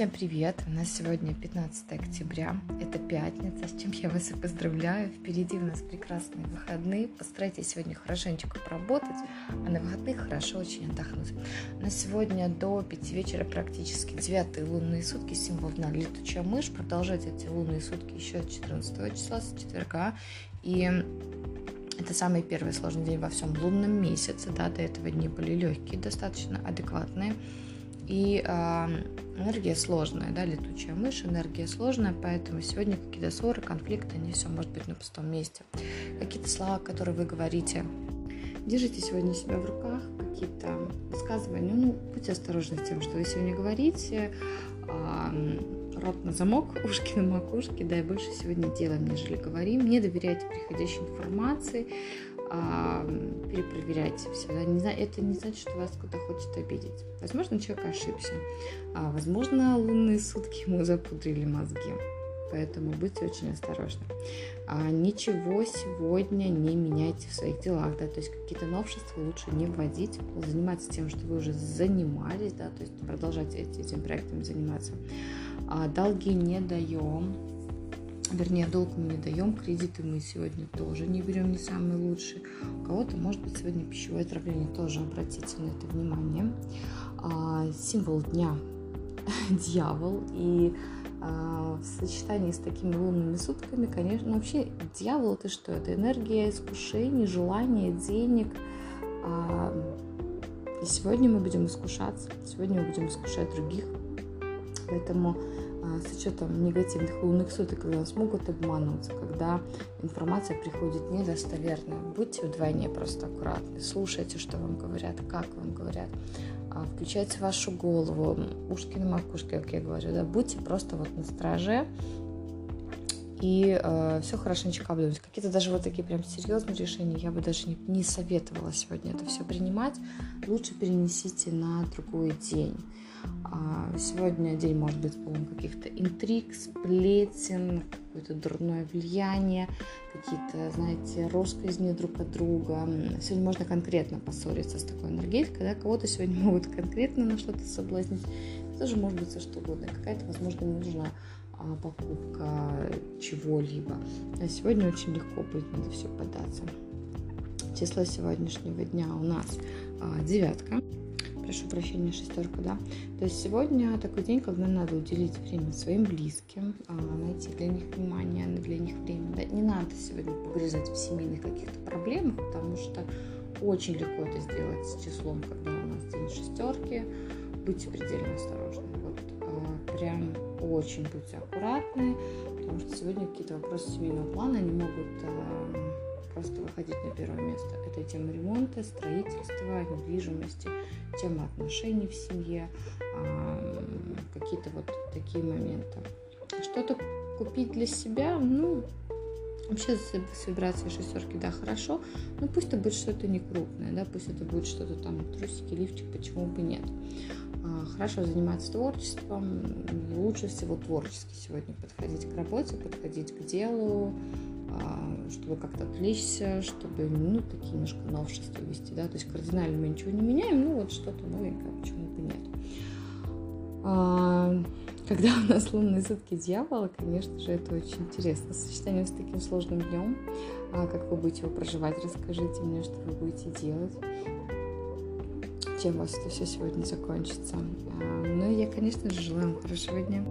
Всем привет! У нас сегодня 15 октября, это пятница, с чем я вас и поздравляю. Впереди у нас прекрасные выходные. Постарайтесь сегодня хорошенечко поработать, а на выходных хорошо очень отдохнуть. У нас сегодня до 5 вечера практически 9 лунные сутки, символ дна летучая мышь. Продолжать эти лунные сутки еще 14 числа, с четверга. И это самый первый сложный день во всем лунном месяце, да, до этого дни были легкие, достаточно адекватные. И э, энергия сложная, да, летучая мышь, энергия сложная, поэтому сегодня какие-то ссоры, конфликты, не все может быть на пустом месте. Какие-то слова, которые вы говорите, держите сегодня себя в руках, какие-то высказывания, ну, будьте осторожны с тем, что вы сегодня говорите, э, рот на замок, ушки на макушке, да, и больше сегодня делаем, нежели говорим. Не доверяйте приходящей информации, а, перепроверяйте все. Да? Не, это не значит, что вас кто-то хочет обидеть. Возможно, человек ошибся. А, возможно, лунные сутки ему запудрили мозги. Поэтому будьте очень осторожны. А, ничего сегодня не меняйте в своих делах, да, то есть какие-то новшества лучше не вводить, заниматься тем, что вы уже занимались, да, то есть продолжать этим проектом заниматься. А, долги не даем, вернее, долг мы не даем, кредиты мы сегодня тоже не берем, не самые лучшие. У кого-то, может быть, сегодня пищевое отравление, тоже обратите на это внимание. А, символ дня – дьявол, и а, в сочетании с такими лунными сутками, конечно, вообще дьявол это что? Это энергия искушений, желания, денег. А, и сегодня мы будем искушаться, сегодня мы будем искушать других. Поэтому с учетом негативных лунных суток, нас могут обмануться, когда информация приходит недостоверная. Будьте вдвойне просто аккуратны, слушайте, что вам говорят, как вам говорят, а, включайте вашу голову, ушки на макушке, как я говорю, да, будьте просто вот на страже, и э, все хорошенечко обдумать. Какие-то даже вот такие прям серьезные решения я бы даже не, не советовала сегодня это все принимать. Лучше перенесите на другой день. А сегодня день может быть полон каких-то интриг, сплетен, какое-то дурное влияние, какие-то, знаете, росказни друг от друга. Сегодня можно конкретно поссориться с такой энергетикой, да, кого-то сегодня могут конкретно на что-то соблазнить, тоже может быть все что угодно. Какая-то, возможно, нужна а, покупка чего-либо. А сегодня очень легко будет на это все податься. Число сегодняшнего дня у нас а, девятка прошу прощения, шестерка, да. То есть сегодня такой день, когда надо уделить время своим близким, а, найти для них внимание, для них время. Да. Не надо сегодня погрязать в семейных каких-то проблемах, потому что очень легко это сделать с числом, когда у нас день шестерки. Будьте предельно осторожны. Вот а, прям очень будьте аккуратны, потому что сегодня какие-то вопросы семейного плана, они могут а, просто выходить на первое место. Это тема ремонта, строительства, недвижимости, тема отношений в семье, какие-то вот такие моменты. Что-то купить для себя, ну, Вообще с вибрацией шестерки, да, хорошо, но пусть это будет что-то не крупное, да, пусть это будет что-то там, трусики, лифчик, почему бы нет. А, хорошо заниматься творчеством, лучше всего творчески сегодня подходить к работе, подходить к делу, а, чтобы как-то отвлечься, чтобы, ну, такие немножко новшества вести, да, то есть кардинально мы ничего не меняем, ну, вот что-то новенькое, почему бы нет. А, когда у нас лунные сутки дьявола, конечно же, это очень интересно. Сочетание с таким сложным днем, а, как вы будете его проживать, расскажите мне, что вы будете делать чем у вас это все сегодня закончится. Ну, я, конечно же, желаю вам хорошего дня.